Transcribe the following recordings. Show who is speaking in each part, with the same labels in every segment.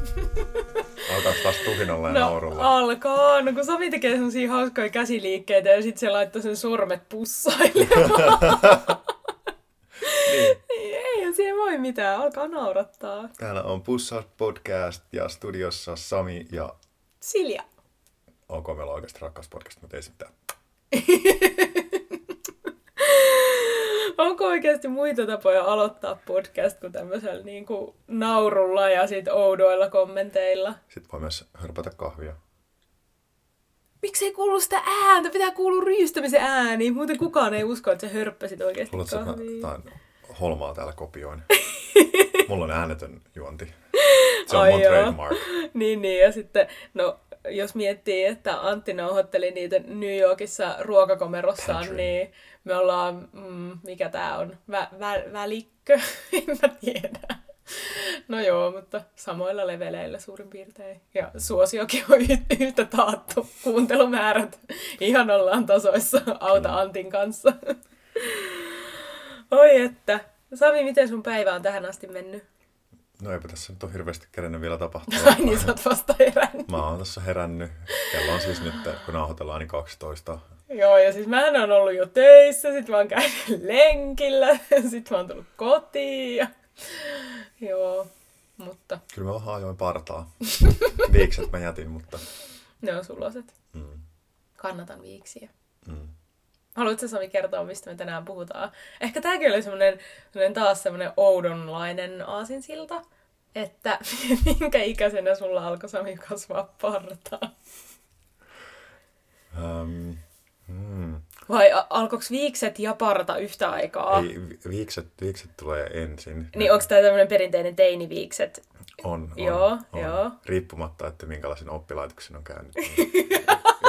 Speaker 1: Alkaa taas tuhinalla ja
Speaker 2: No
Speaker 1: naurulla.
Speaker 2: alkaa. No kun Sami tekee sellaisia hauskoja käsiliikkeitä ja sitten se laittaa sen sormet pussailemaan.
Speaker 1: Niin.
Speaker 2: Ei siihen voi mitään, alkaa naurattaa.
Speaker 1: Täällä on Pussaus Podcast ja studiossa Sami ja
Speaker 2: Silja.
Speaker 1: OK, meillä oikeasti rakkaus podcast, mutta ei se mitään.
Speaker 2: Onko oikeasti muita tapoja aloittaa podcast kuin tämmöisellä niin kuin naurulla ja sit oudoilla kommenteilla?
Speaker 1: Sitten voi myös hörpätä kahvia.
Speaker 2: Miksi ei kuulu sitä ääntä? Pitää kuulua ryystämisen ääni. Muuten kukaan ei usko, että sä hörppäsit oikeasti
Speaker 1: Luuletko, mä
Speaker 2: kahvia.
Speaker 1: jotain holmaa täällä kopioin? Mulla on äänetön juonti. Se on
Speaker 2: Ai
Speaker 1: mun
Speaker 2: joo.
Speaker 1: trademark.
Speaker 2: Niin, niin. Ja sitten, no, jos miettii, että Antti nauhoitteli niitä New Yorkissa ruokakomerossaan,
Speaker 1: Pantry.
Speaker 2: niin me ollaan, mm, mikä tää on, Vä, vä, välikkö? en mä tiedä. No joo, mutta samoilla leveleillä suurin piirtein. Ja suosiokin on y- yhtä taattu. Kuuntelumäärät ihan ollaan tasoissa Auta Antin kanssa. Oi että. Sami, miten sun päivä on tähän asti mennyt?
Speaker 1: No eipä tässä nyt ole hirveästi kerennyt vielä tapahtua.
Speaker 2: Ai niin, sä oot vasta herännyt.
Speaker 1: Mä oon tässä herännyt. Kello on siis nyt, kun nauhoitellaan, niin 12.
Speaker 2: Joo, ja siis mähän on ollut jo töissä, sit mä oon käynyt lenkillä, sit mä oon tullut kotiin ja... Joo, mutta
Speaker 1: Kyllä mä vähän ajoin partaa. Viikset mä jätin, mutta...
Speaker 2: ne on suloset.
Speaker 1: Mm,
Speaker 2: Kannatan viiksiä.
Speaker 1: mm.
Speaker 2: Haluatko Sami kertoa, mistä me tänään puhutaan? Ehkä tääkin oli semmonen, semmonen taas semmonen oudonlainen aasinsilta, että minkä ikäisenä sulla alkoi Sami kasvaa partaa?
Speaker 1: Um, mm.
Speaker 2: Vai a- alkoiks viikset ja parta yhtä aikaa?
Speaker 1: Ei, vi- viikset, viikset tulee ensin.
Speaker 2: Niin onko tää tämmönen perinteinen teiniviikset?
Speaker 1: On, on,
Speaker 2: Joo,
Speaker 1: on.
Speaker 2: joo.
Speaker 1: Riippumatta, että minkälaisen oppilaitoksen on käynyt.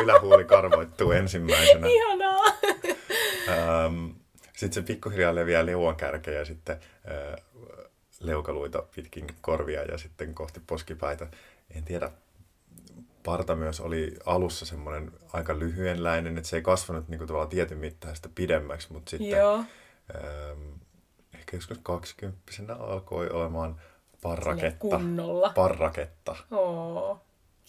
Speaker 1: Ylähuuli karvoittuu ensimmäisenä.
Speaker 2: Ihanaa!
Speaker 1: Ähm, sitten se pikkuhiljaa leviää leuan kärkeä ja sitten äh, leukaluita pitkin korvia ja sitten kohti poskipäitä. En tiedä, parta myös oli alussa semmoinen aika lyhyenläinen, että se ei kasvanut niin tavallaan tietyn mittaista pidemmäksi, mutta sitten
Speaker 2: Joo.
Speaker 1: ähm, ehkä joskus kaksikymppisenä alkoi olemaan parraketta.
Speaker 2: kunnolla.
Speaker 1: Parraketta.
Speaker 2: Oo.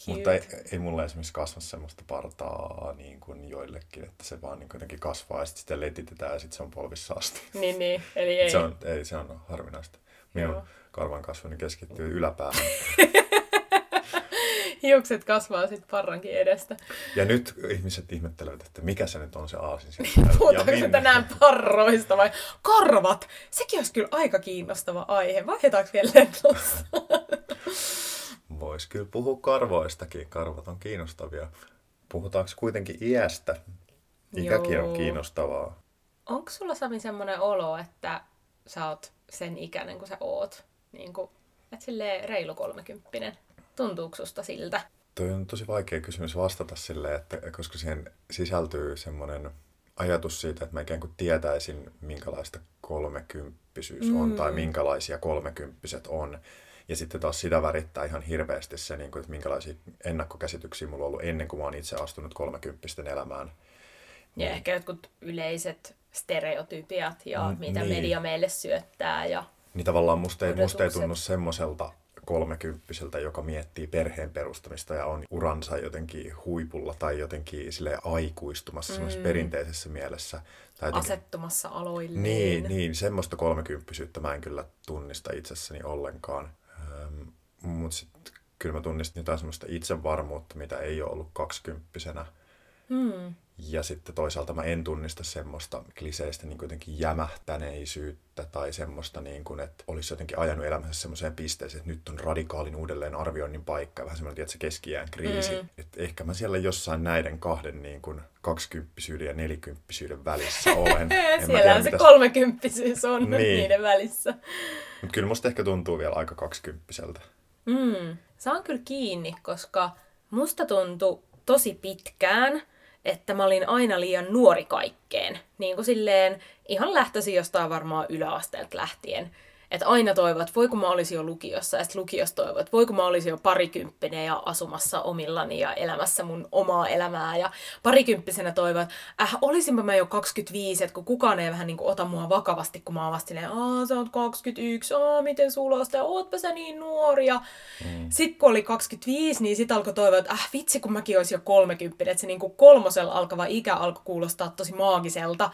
Speaker 1: Mutta ei, ei mulla esimerkiksi kasva semmoista partaa niin kuin joillekin, että se vaan niin jotenkin kasvaa ja sitten sitä letitetään ja sitten se on polvissa asti.
Speaker 2: Niin, niin. Eli ei.
Speaker 1: Se on, ei, se on harvinaista. Minun
Speaker 2: Joo.
Speaker 1: karvan kasvuni keskittyy yläpäähän.
Speaker 2: Hiukset kasvaa sitten parrankin edestä.
Speaker 1: Ja nyt ihmiset ihmettelevät, että mikä se nyt on se aasin
Speaker 2: Puhutaanko me tänään parroista vai karvat? Sekin olisi kyllä aika kiinnostava aihe. Vaihdetaanko vielä lennossa?
Speaker 1: Voisi kyllä puhua karvoistakin. Karvat on kiinnostavia. Puhutaanko kuitenkin iästä? Ikäkin
Speaker 2: Joo.
Speaker 1: on kiinnostavaa.
Speaker 2: Onko sulla Sami semmoinen olo, että sä oot sen ikäinen kuin sä oot? Niin kuin, et silleen reilu kolmekymppinen. Tuntuuko susta siltä?
Speaker 1: Toi on tosi vaikea kysymys vastata silleen, että koska siihen sisältyy semmoinen ajatus siitä, että mä ikään kuin tietäisin, minkälaista kolmekymppisyys on
Speaker 2: Mm.
Speaker 1: tai minkälaisia kolmekymppiset on. Ja sitten taas sitä värittää ihan hirveästi se, niin kuin, että minkälaisia ennakkokäsityksiä mulla on ollut ennen kuin mä oon itse astunut kolmekymppisten elämään.
Speaker 2: Ja ehkä jotkut yleiset stereotypiat ja
Speaker 1: Mm,
Speaker 2: mitä
Speaker 1: niin.
Speaker 2: media meille syöttää. Ja...
Speaker 1: Niin tavallaan musta ei, musta ei tunnu semmoiselta kolmekymppiseltä, joka miettii perheen perustamista ja on uransa jotenkin huipulla tai jotenkin sille aikuistumassa mm. perinteisessä mielessä. Tai jotenkin,
Speaker 2: Asettumassa aloilleen.
Speaker 1: niin, niin, semmoista kolmekymppisyyttä mä en kyllä tunnista itsessäni ollenkaan. Mutta sitten kyllä mä tunnistin jotain semmoista itsevarmuutta, mitä ei ole ollut kaksikymppisenä.
Speaker 2: Hmm.
Speaker 1: Ja sitten toisaalta mä en tunnista semmoista kliseistä niin jotenkin jämähtäneisyyttä tai semmoista, niin kuin, että olisi jotenkin ajanut elämänsä semmoiseen pisteeseen, että nyt on radikaalin uudelleen arvioinnin paikka. Vähän semmoinen, että se keskiään kriisi. Mm. Että ehkä mä siellä jossain näiden kahden niin kuin kaksikymppisyyden ja nelikymppisyyden välissä olen.
Speaker 2: Siellä
Speaker 1: tiedä,
Speaker 2: on se
Speaker 1: mitä-
Speaker 2: kolmekymppisyys on
Speaker 1: Niin.
Speaker 2: niiden välissä.
Speaker 1: Mutta kyllä musta ehkä tuntuu vielä aika kaksikymppiseltä.
Speaker 2: Mm. Saan kyllä kiinni, koska musta tuntui tosi pitkään, että mä olin aina liian nuori kaikkeen. Niin kuin silleen ihan lähtöisin jostain varmaan yläasteelta lähtien. Että aina toivot, että voi kun mä olisin jo lukiossa, ja sitten lukiossa toivot, että voi kun mä olisin jo parikymppinen ja asumassa omillani ja elämässä mun omaa elämää. Ja parikymppisenä toivot, äh, olisinpa mä jo 25, että kun kukaan ei vähän niin kuin ota mua vakavasti, kun mä oon vasta silleen, aah, sä oot 21, aah, miten sulasta, ja ootpa sä niin nuori. Ja mm. sitten kun oli 25, niin sitten alkoi toivoa, että äh, vitsi, kun mäkin olisin jo 30, että se niin kuin kolmosella alkava ikä alkoi kuulostaa tosi maagiselta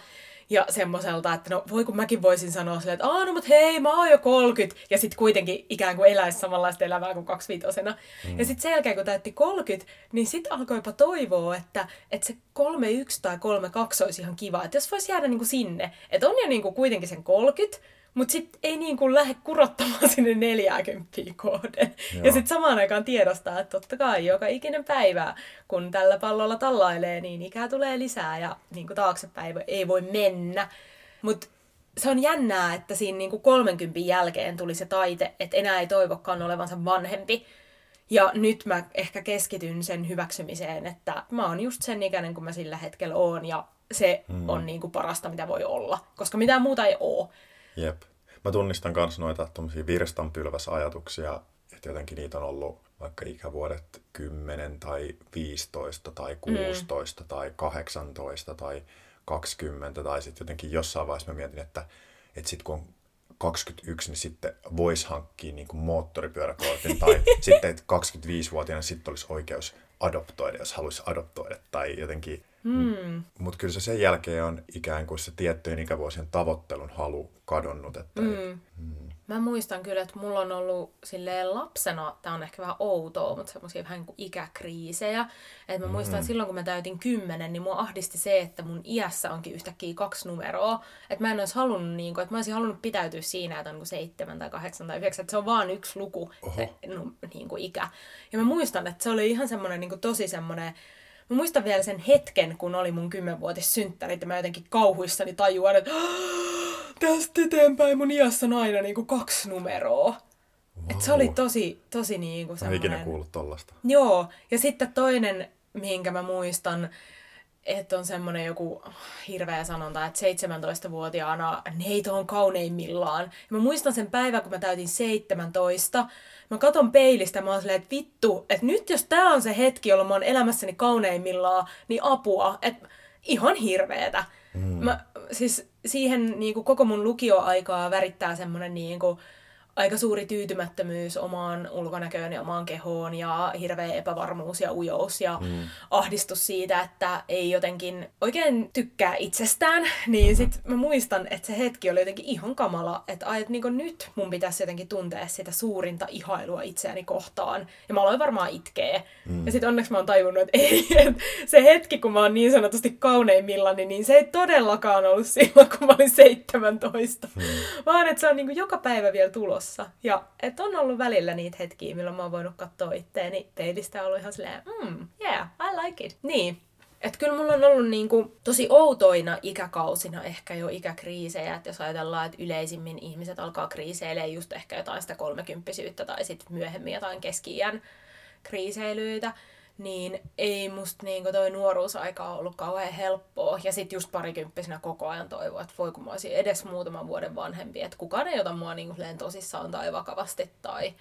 Speaker 2: ja semmoiselta, että no voi kun mäkin voisin sanoa silleen, että aah no mut hei mä oon jo 30 ja sitten kuitenkin ikään kuin eläisi samanlaista elämää kuin 25 mm. Ja sitten sen jälkeen kun täytti 30, niin sitten alkoipa toivoa, että, että se 31 tai 32 olisi ihan kiva, että jos voisi jäädä niin kuin sinne, että on jo niin kuin kuitenkin sen 30, mutta sitten ei niin kuin lähde kurottamaan sinne 40 kohden. Joo. Ja sitten samaan aikaan tiedostaa, että totta kai joka ikinen päivä, kun tällä pallolla tallailee, niin ikää tulee lisää ja niin kuin taaksepäin ei voi mennä. Mutta se on jännää, että siinä niin kuin 30 jälkeen tuli se taite, että enää ei toivokaan olevansa vanhempi. Ja nyt mä ehkä keskityn sen hyväksymiseen, että mä oon just sen ikäinen, kun mä sillä hetkellä oon, ja se mm. on niin kuin parasta, mitä voi olla. Koska mitään muuta ei oo.
Speaker 1: Jep. Mä tunnistan myös noita virstanpylväsajatuksia, että jotenkin niitä on ollut vaikka ikävuodet 10 tai 15 tai 16 mm. tai 18 tai 20 tai sitten jotenkin jossain vaiheessa mä mietin, että, että sitten kun on 21, niin sitten voisi hankkia niin kuin moottoripyöräkortin tai sitten, että 25-vuotiaana sitten olisi oikeus adoptoida, jos haluaisi adoptoida tai jotenkin Mm. Mutta kyllä se sen jälkeen on ikään kuin se tiettyjen ikävuosien tavoittelun halu kadonnut. Että mm.
Speaker 2: Ei, mm. Mä muistan kyllä, että mulla on ollut silleen lapsena, tää on ehkä vähän outoa, mutta semmoisia vähän kuin ikäkriisejä. Että mä mm. muistan, että silloin kun mä täytin kymmenen, niin mua ahdisti se, että mun iässä onkin yhtäkkiä kaksi numeroa. Että mä en olisi halunnut, niin kuin, että mä olisin halunnut pitäytyä siinä, että on niin seitsemän tai kahdeksan tai yhdeksän, että se on vaan yksi luku, se, no, niin kuin ikä. Ja mä muistan, että se oli ihan semmoinen niin kuin tosi semmoinen Mä muistan vielä sen hetken, kun oli mun kymmenvuotis synttäri, että mä jotenkin kauhuissani tajuan, että tästä eteenpäin mun iässä on aina niin kuin kaksi numeroa. Wow. Et se oli tosi, tosi niin kuin semmoinen...
Speaker 1: Mä ikinä kuullut tollasta.
Speaker 2: Joo, ja sitten toinen, mihinkä mä muistan, että on semmoinen joku hirveä sanonta, että 17-vuotiaana neito on kauneimmillaan. Ja mä muistan sen päivän, kun mä täytin 17. Mä katon peilistä, mä oon silleen, että vittu, että nyt jos tää on se hetki, jolloin mä oon elämässäni kauneimmillaan, niin apua, että ihan hirveetä. Mm. Mä, siis siihen niin kuin koko mun lukioaikaa värittää semmoinen niin kuin, aika suuri tyytymättömyys omaan ulkonäköön ja omaan kehoon ja hirveä epävarmuus ja ujous ja mm. ahdistus siitä, että ei jotenkin oikein tykkää itsestään, niin sit mä muistan, että se hetki oli jotenkin ihan kamala, että ai, että niin nyt mun pitäisi jotenkin tuntea sitä suurinta ihailua itseäni kohtaan. Ja mä aloin varmaan itkeä. Mm. Ja sitten onneksi mä oon tajunnut, että ei, että se hetki, kun mä oon niin sanotusti kauneimmillani, niin se ei todellakaan ollut silloin, kun mä olin 17. Mm. Vaan että se on niin joka päivä vielä tulossa tulossa. Ja et on ollut välillä niitä hetkiä, milloin mä oon voinut katsoa itteeni peilistä ollut ihan silleen, mm, yeah, I like it. Niin, et kyllä mulla on ollut niinku tosi outoina ikäkausina ehkä jo ikäkriisejä, että jos ajatellaan, että yleisimmin ihmiset alkaa kriiseilemään just ehkä jotain sitä kolmekymppisyyttä tai sitten myöhemmin jotain keski kriiseilyitä, niin ei musta niinku toi nuoruusaika ollut kauhean helppoa. Ja sitten just parikymppisenä koko ajan toivoa, että voi kun mä olisin edes muutaman vuoden vanhempi, että kukaan ei ota mua niinku tosissaan tai vakavasti tai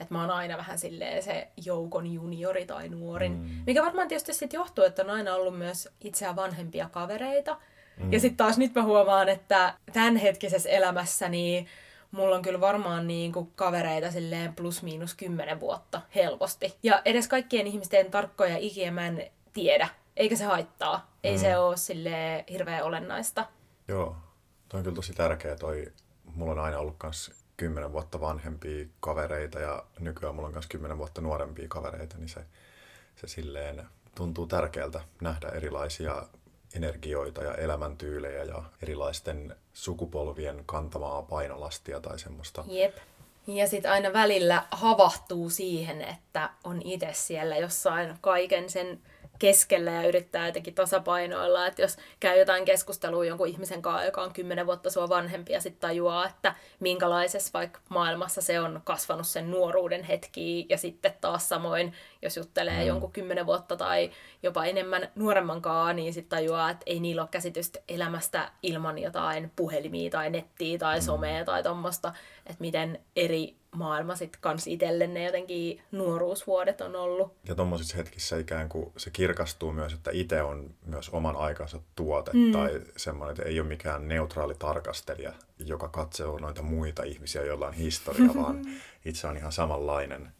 Speaker 2: että mä oon aina vähän silleen se joukon juniori tai nuorin. Mm. Mikä varmaan tietysti sitten johtuu, että on aina ollut myös itseä vanhempia kavereita. Mm. Ja sitten taas nyt mä huomaan, että tämänhetkisessä elämässäni niin mulla on kyllä varmaan niin kuin kavereita silleen plus miinus kymmenen vuotta helposti. Ja edes kaikkien ihmisten tarkkoja ikiä mä en tiedä, eikä se haittaa. Ei mm. se ole sille hirveän olennaista.
Speaker 1: Joo, toi on kyllä tosi tärkeä toi. Mulla on aina ollut kans kymmenen vuotta vanhempia kavereita ja nykyään mulla on myös kymmenen vuotta nuorempia kavereita, niin se, se silleen tuntuu tärkeältä nähdä erilaisia energioita ja elämäntyylejä ja erilaisten sukupolvien kantamaa painolastia tai semmoista.
Speaker 2: Jep. Ja sitten aina välillä havahtuu siihen, että on itse siellä jossain kaiken sen keskellä ja yrittää jotenkin tasapainoilla, että jos käy jotain keskustelua jonkun ihmisen kanssa, joka on kymmenen vuotta sua vanhempi ja sitten tajuaa, että minkälaisessa vaikka maailmassa se on kasvanut sen nuoruuden hetkiin ja sitten taas samoin, jos juttelee mm. jonkun kymmenen vuotta tai jopa enemmän nuoremman kanssa, niin sitten tajuaa, että ei niillä ole käsitystä elämästä ilman jotain puhelimia tai nettiä tai mm. somea tai tuommoista, että miten eri maailma sitten kans itselle ne jotenkin nuoruusvuodet on ollut.
Speaker 1: Ja tuommoisissa hetkissä ikään kuin se kirkastuu myös, että itse on myös oman aikansa tuote mm. tai semmoinen, että ei ole mikään neutraali tarkastelija, joka katsoo noita muita ihmisiä, joilla on historia, vaan itse on ihan samanlainen.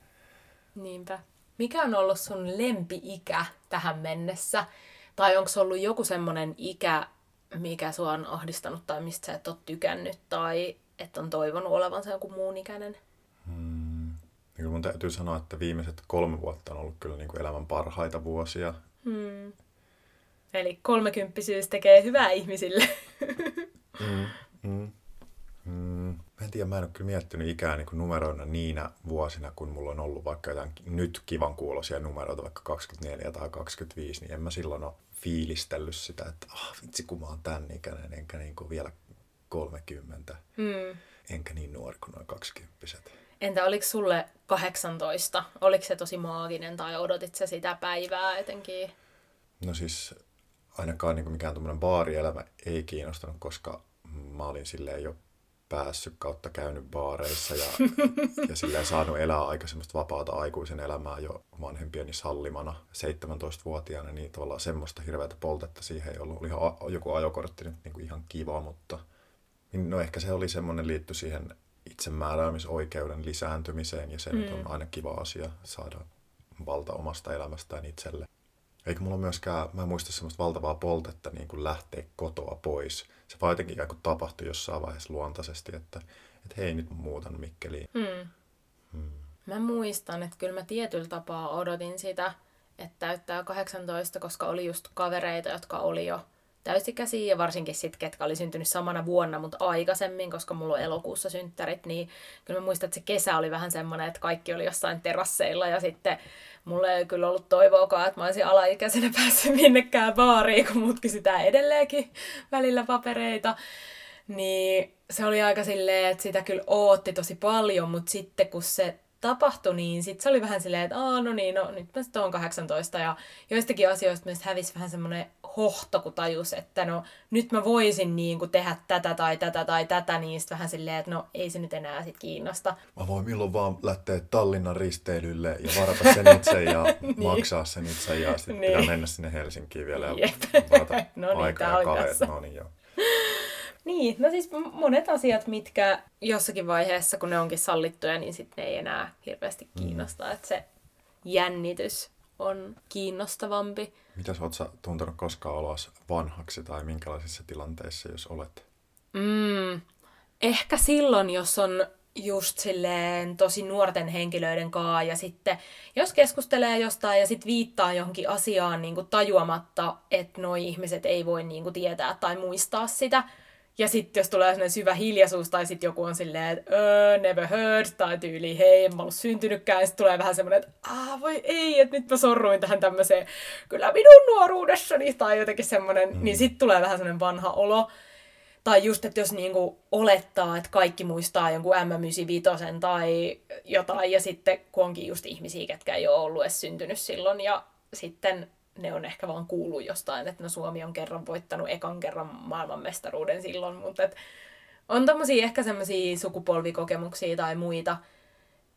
Speaker 2: Niinpä. Mikä on ollut sun lempi-ikä tähän mennessä? Tai onko ollut joku semmoinen ikä, mikä sua on ahdistanut tai mistä sä et ole tykännyt tai että on toivonut olevansa joku muun ikäinen?
Speaker 1: Hmm. Niin mun täytyy sanoa, että viimeiset kolme vuotta on ollut kyllä niin kuin elämän parhaita vuosia.
Speaker 2: Hmm. Eli kolmekymppisyys tekee hyvää ihmisille.
Speaker 1: mm, mm, mm. Mä en tiedä, mä en ole kyllä miettinyt ikää niin kuin numeroina niinä vuosina, kun mulla on ollut vaikka jotain nyt kivan kuulosia numeroita, vaikka 24 tai 25, niin en mä silloin ole fiilistellyt sitä, että ah, vitsi kun mä oon tän ikäinen, enkä niin kuin vielä 30, mm. enkä niin nuori kuin noin 20
Speaker 2: Entä oliko sulle 18? Oliko se tosi maaginen tai odotit se sitä päivää jotenkin?
Speaker 1: No siis ainakaan niin mikään tuommoinen baarielämä ei kiinnostanut, koska mä olin silleen jo päässyt kautta käynyt baareissa ja, ja silleen saanut elää aika semmoista vapaata aikuisen elämää jo vanhempieni sallimana 17-vuotiaana, niin tavallaan semmoista hirveätä poltetta siihen ei ollut. Oli ihan joku ajokortti nyt niin kuin ihan kiva, mutta no ehkä se oli semmoinen liitty siihen itsemääräämisoikeuden lisääntymiseen ja se mm. nyt on aina kiva asia saada valta omasta elämästään itselle. Eikä mulla myöskään, mä en muista semmoista valtavaa poltetta niin kuin lähteä kotoa pois. Se vaan jotenkin ikään kuin tapahtui jossain vaiheessa luontaisesti, että, että hei nyt muutan Mikkeliin. Mm.
Speaker 2: Mm. Mä muistan, että kyllä mä tietyllä tapaa odotin sitä, että täyttää 18, koska oli just kavereita, jotka oli jo täysikäisiä ja varsinkin sitten, ketkä oli syntynyt samana vuonna, mutta aikaisemmin, koska mulla on elokuussa synttärit, niin kyllä mä muistan, että se kesä oli vähän semmoinen, että kaikki oli jossain terasseilla ja sitten mulla ei kyllä ollut toivoakaan, että mä olisin alaikäisenä päässyt minnekään baariin, kun muutkin sitä edelleenkin välillä papereita. Niin se oli aika silleen, että sitä kyllä ootti tosi paljon, mutta sitten kun se tapahtui, niin sitten se oli vähän silleen, että Aa, no niin, no nyt mä sitten oon 18 ja joistakin asioista myös hävisi vähän semmoinen hohto, kun tajus, että no nyt mä voisin niin kuin tehdä tätä tai tätä tai tätä, niin sitten vähän silleen, että no ei se nyt enää sit kiinnosta.
Speaker 1: Mä voin milloin vaan lähteä Tallinnan risteilylle ja varata sen itse ja niin. maksaa sen itse ja sitten niin. pitää mennä sinne Helsinkiin vielä ja Jep. varata no niin, aikaa ja kaverit. No niin, joo.
Speaker 2: Niin, no siis monet asiat, mitkä jossakin vaiheessa, kun ne onkin sallittuja, niin sitten ne ei enää hirveästi mm. kiinnosta. Mm. Että se jännitys on kiinnostavampi.
Speaker 1: Mitä sä oot tuntenut koskaan olos vanhaksi tai minkälaisissa tilanteissa, jos olet?
Speaker 2: Mm, ehkä silloin, jos on just silleen tosi nuorten henkilöiden kanssa ja sitten jos keskustelee jostain ja sitten viittaa johonkin asiaan niin kuin tajuamatta, että noi ihmiset ei voi niin kuin tietää tai muistaa sitä, ja sitten jos tulee sellainen syvä hiljaisuus tai sitten joku on silleen, että never heard, tai tyyli, hei, en mä ollut syntynytkään, sitten tulee vähän semmoinen, että ah, voi ei, että nyt mä sorruin tähän tämmöiseen, kyllä minun nuoruudessani, tai jotenkin semmoinen, mm. niin sitten tulee vähän semmoinen vanha olo. Tai just, että jos niinku olettaa, että kaikki muistaa jonkun M95 tai jotain, ja sitten kun onkin just ihmisiä, ketkä ei ole ollut edes syntynyt silloin, ja sitten ne on ehkä vaan kuullut jostain, että no Suomi on kerran voittanut ekan kerran maailmanmestaruuden silloin, mutta et on tommosia ehkä semmoisia sukupolvikokemuksia tai muita,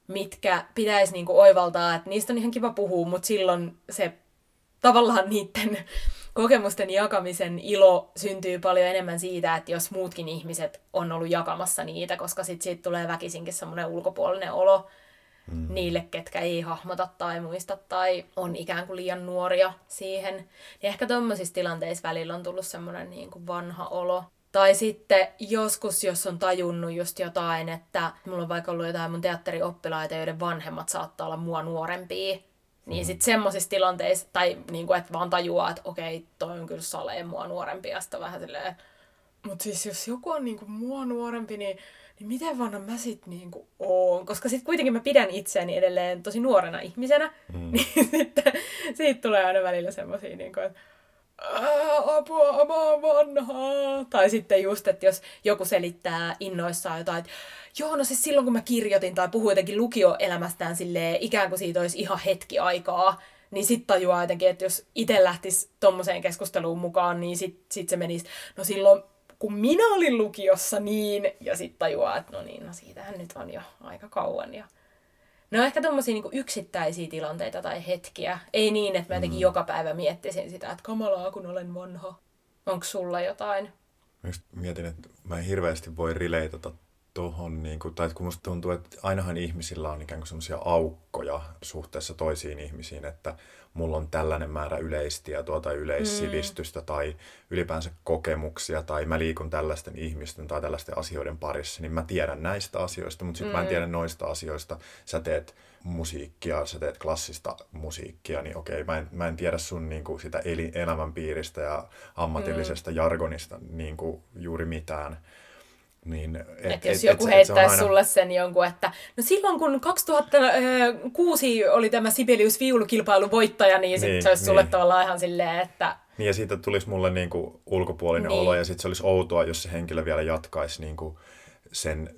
Speaker 2: mitkä pitäisi niinku oivaltaa, että niistä on ihan kiva puhua, mutta silloin se tavallaan niiden kokemusten jakamisen ilo syntyy paljon enemmän siitä, että jos muutkin ihmiset on ollut jakamassa niitä, koska sitten siitä tulee väkisinkin semmoinen ulkopuolinen olo, mm. niille, ketkä ei hahmota tai muista tai on ikään kuin liian nuoria siihen. Niin ehkä tuommoisissa tilanteissa välillä on tullut semmoinen niin kuin vanha olo. Tai sitten joskus, jos on tajunnut just jotain, että mulla on vaikka ollut jotain mun teatterioppilaita, joiden vanhemmat saattaa olla mua nuorempia, niin mm. sitten semmoisissa tilanteissa, tai niin kuin, että vaan tajuaa, että okei, toi on kyllä saleen mua nuorempi, ja sitten vähän silleen, mutta siis jos joku on niinku mua nuorempi, niin niin miten vanha mä sit niinku oon? Koska sit kuitenkin mä pidän itseäni edelleen tosi nuorena ihmisenä, mm. niin sitten siitä tulee aina välillä semmosia niinku, että apua, mä oon vanhaa. Tai sitten just, että jos joku selittää innoissaan jotain, että joo, no siis silloin kun mä kirjoitin tai puhuin jotenkin lukioelämästään silleen, ikään kuin siitä olisi ihan hetki aikaa, niin sitten tajuaa jotenkin, että jos itse lähtisi tommoseen keskusteluun mukaan, niin sitten sit se menisi, no silloin kun minä olin lukiossa niin, ja sitten tajuaa, että no niin, no siitähän nyt on jo aika kauan. Ja... No ehkä tommosia niin yksittäisiä tilanteita tai hetkiä. Ei niin, että mä jotenkin mm. joka päivä miettisin sitä, että kamalaa kun olen vanha. Onko sulla jotain?
Speaker 1: Mä mietin, että mä en hirveästi voi rileitata tuohon, niin kuin, tai kun musta tuntuu, että ainahan ihmisillä on ikään kuin semmoisia aukkoja suhteessa toisiin ihmisiin, että mulla on tällainen määrä yleistietoa tai yleissivistystä mm. tai ylipäänsä kokemuksia tai mä liikun tällaisten ihmisten tai tällaisten asioiden parissa, niin mä tiedän näistä asioista, mutta sitten mm. mä en mm. tiedä noista asioista. Sä teet musiikkia, sä teet klassista musiikkia, niin okei, mä en, mä en tiedä sun niin kuin, sitä eli, elämänpiiristä ja ammatillisesta mm. jargonista niin kuin, juuri mitään. Niin,
Speaker 2: et, et jos et, joku et, heittäisi aina... sulle sen jonkun, että no silloin kun 2006 oli tämä Sibelius viulukilpailun voittaja, niin, niin sitten se olisi sulle niin. tavallaan ihan silleen, että...
Speaker 1: Niin ja siitä tulisi mulle niinku ulkopuolinen niin. olo ja sitten se olisi outoa, jos se henkilö vielä jatkaisi niinku sen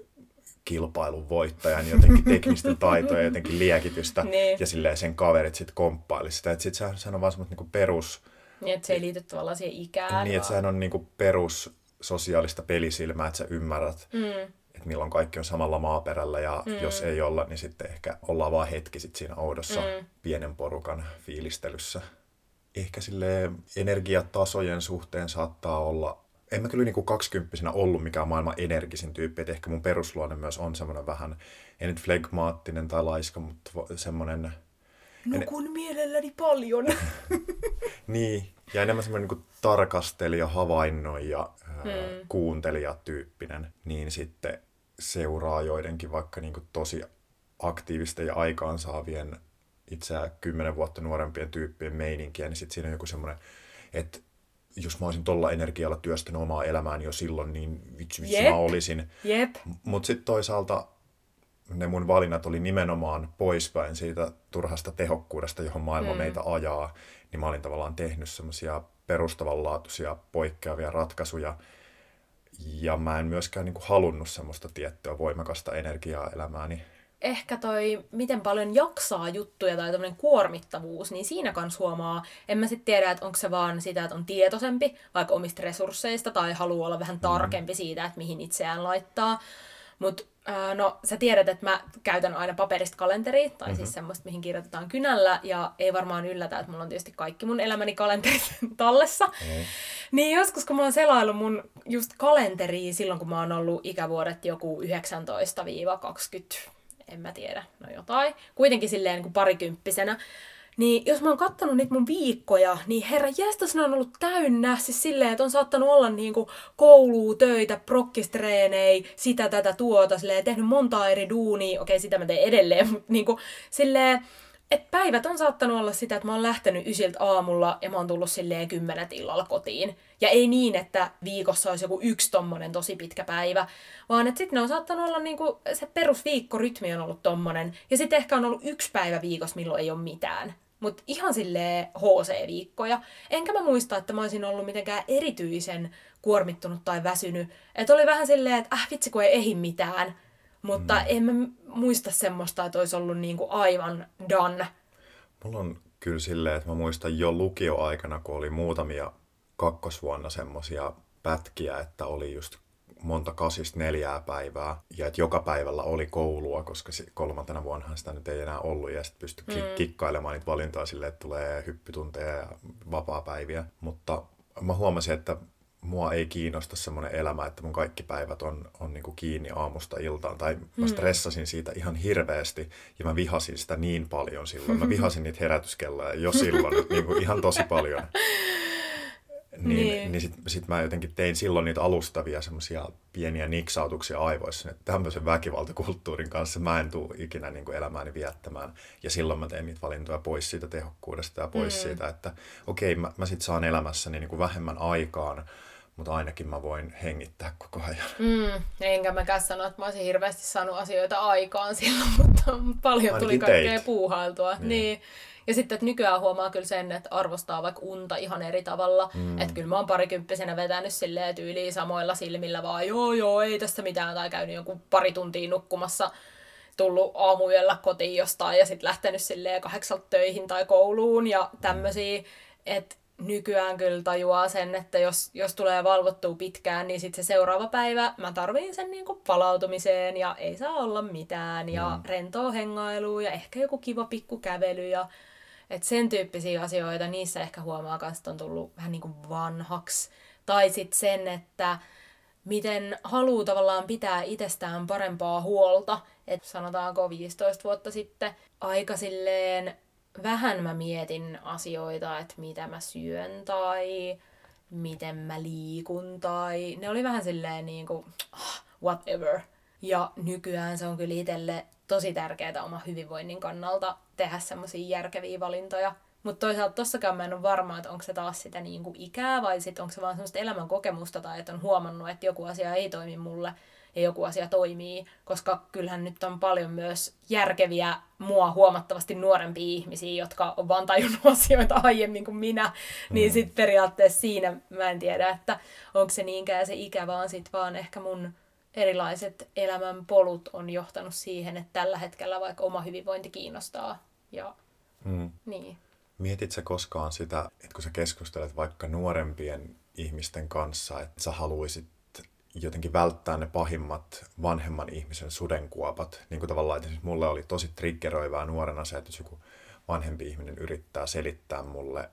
Speaker 1: kilpailun voittajan jotenkin teknistä taitoja ja jotenkin liekitystä niin. ja silleen sen kaverit sitten komppailisi sitä. Että sitten sehän on vaan semmoista niinku perus...
Speaker 2: Niin, että se ei liity tavallaan siihen ikään.
Speaker 1: Niin, että sehän on niinku perus sosiaalista pelisilmää, että sä ymmärrät, mm. että milloin kaikki on samalla maaperällä ja mm. jos ei olla, niin sitten ehkä ollaan vaan hetki sit siinä oudossa mm. pienen porukan fiilistelyssä. Ehkä sille energiatasojen suhteen saattaa olla, en mä kyllä niin kaksikymppisenä ollut mikään maailman energisin tyyppi, että ehkä mun perusluonne myös on semmoinen vähän, ei nyt flegmaattinen tai laiska, mutta semmoinen...
Speaker 2: Nukun en... mielelläni paljon.
Speaker 1: niin, ja enemmän semmoinen niin tarkastelija, havainnoija, hmm. kuuntelijatyyppinen, niin sitten seuraa joidenkin vaikka niin kuin tosi aktiivisten ja aikaansaavien itseään kymmenen vuotta nuorempien tyyppien meininkiä, niin sitten siinä on joku semmoinen, että jos mä olisin tuolla energialla työstänyt omaa elämääni jo silloin, niin vitsi, vitsi yep. mä olisin.
Speaker 2: Yep.
Speaker 1: Mutta sitten toisaalta ne mun valinnat oli nimenomaan poispäin siitä turhasta tehokkuudesta, johon maailma hmm. meitä ajaa, niin mä olin tavallaan tehnyt semmoisia perustavanlaatuisia poikkeavia ratkaisuja. Ja mä en myöskään niin kuin halunnut semmoista tiettyä voimakasta energiaa elämääni.
Speaker 2: Ehkä toi, miten paljon jaksaa juttuja tai tämmöinen kuormittavuus, niin siinä kanssa huomaa, en mä sitten tiedä, että onko se vaan sitä, että on tietoisempi vaikka omista resursseista tai haluaa olla vähän tarkempi mm. siitä, että mihin itseään laittaa. Mutta no, sä tiedät, että mä käytän aina paperista kalenteria, tai mm-hmm. siis mhm. semmoista, mihin kirjoitetaan kynällä, ja ei varmaan yllätä, että mulla on tietysti kaikki mun elämäni kalenterit tallessa. Mm. Niin joskus, kun mä oon selaillut mun just kalenteria silloin, kun mä oon ollut ikävuodet joku 19-20, en mä tiedä, no jotain. Kuitenkin silleen niin kuin parikymppisenä, niin jos mä oon kattonut niitä mun viikkoja, niin herra jästäs ne on ollut täynnä. Siis silleen, että on saattanut olla niinku koulua, töitä, prokkistreenei, sitä, tätä, tuota. Silleen, tehnyt monta eri duunia. Okei, sitä mä teen edelleen, mutta niinku silleen, että päivät on saattanut olla sitä, että mä oon lähtenyt ysiltä aamulla ja mä oon tullut silleen kymmenet illalla kotiin. Ja ei niin, että viikossa olisi joku yksi tommonen tosi pitkä päivä, vaan että sitten ne on saattanut olla niinku, se perusviikkorytmi on ollut tommonen. Ja sitten ehkä on ollut yksi päivä viikossa, milloin ei ole mitään. Mutta ihan silleen HC-viikkoja. Enkä mä muista, että mä olisin ollut mitenkään erityisen kuormittunut tai väsynyt. Että oli vähän silleen, että äh vitsi kun ei ehi mitään. Mutta mm. en mä muista semmoista, että olisi ollut niinku aivan done.
Speaker 1: Mulla on kyllä silleen, että mä muistan jo lukioaikana, kun oli muutamia kakkosvuonna semmosia pätkiä, että oli just monta kasista neljää päivää, ja että joka päivällä oli koulua, koska kolmantena vuonna sitä nyt ei enää ollut, ja sitten pystyi mm. kikkailemaan niitä valintoja silleen, että tulee hyppytunteja ja vapaa-päiviä. Mutta mä huomasin, että mua ei kiinnosta semmoinen elämä, että mun kaikki päivät on, on niin kuin kiinni aamusta iltaan. Tai mä mm. stressasin siitä ihan hirveästi ja mä vihasin sitä niin paljon silloin. Mä vihasin niitä herätyskelloja jo silloin niin kuin ihan tosi paljon. Niin, niin. niin sitten sit mä jotenkin tein silloin niitä alustavia semmoisia pieniä niksautuksia aivoissa, että tämmöisen väkivaltakulttuurin kanssa mä en tule ikinä niin kuin elämääni viettämään. Ja silloin mä tein niitä valintoja pois siitä tehokkuudesta ja pois mm. siitä, että okei, okay, mä, mä sitten saan elämässäni niin kuin vähemmän aikaan, mutta ainakin mä voin hengittää koko ajan.
Speaker 2: Mm, enkä mäkään sano, että mä olisin hirveästi saanut asioita aikaan silloin, mutta paljon ainakin tuli kaikkea teit. puuhailtua. Niin. niin. Ja sitten, että nykyään huomaa kyllä sen, että arvostaa vaikka unta ihan eri tavalla. Mm. Että kyllä mä oon parikymppisenä vetänyt silleen tyyliin samoilla silmillä vaan, joo joo, ei tässä mitään, tai käynyt joku pari tuntia nukkumassa tullut aamuyöllä kotiin jostain ja sitten lähtenyt silleen kahdeksalta töihin tai kouluun ja tämmöisiä. Että nykyään kyllä tajuaa sen, että jos, jos tulee valvottua pitkään, niin sitten se seuraava päivä mä tarviin sen niin kuin palautumiseen ja ei saa olla mitään ja mm. rentoa hengailua ja ehkä joku kiva pikku kävely ja et sen tyyppisiä asioita, niissä ehkä huomaa myös, että on tullut vähän niin kuin vanhaksi. Tai sitten sen, että miten haluaa tavallaan pitää itsestään parempaa huolta. Että sanotaanko 15 vuotta sitten aika silleen vähän mä mietin asioita, että mitä mä syön tai miten mä liikun tai ne oli vähän silleen niin kuin ah, whatever. Ja nykyään se on kyllä itselle tosi tärkeää oma hyvinvoinnin kannalta tehdä semmoisia järkeviä valintoja. Mutta toisaalta tossakaan mä en ole varma, että onko se taas sitä niin kuin ikää vai sitten onko se vaan semmoista elämän kokemusta tai että on huomannut, että joku asia ei toimi mulle ja joku asia toimii, koska kyllähän nyt on paljon myös järkeviä mua huomattavasti nuorempia ihmisiä, jotka on vaan tajunnut asioita aiemmin kuin minä, mm. niin sitten periaatteessa siinä mä en tiedä, että onko se niinkään se ikä, vaan sitten vaan ehkä mun erilaiset elämän polut on johtanut siihen, että tällä hetkellä vaikka oma hyvinvointi kiinnostaa. Ja, mm. niin.
Speaker 1: Mietitkö koskaan sitä, että kun sä keskustelet vaikka nuorempien ihmisten kanssa, että sä haluaisit jotenkin välttää ne pahimmat vanhemman ihmisen sudenkuopat. Niin kuin tavallaan, että mulle oli tosi triggeröivää nuorena se, että jos joku vanhempi ihminen yrittää selittää mulle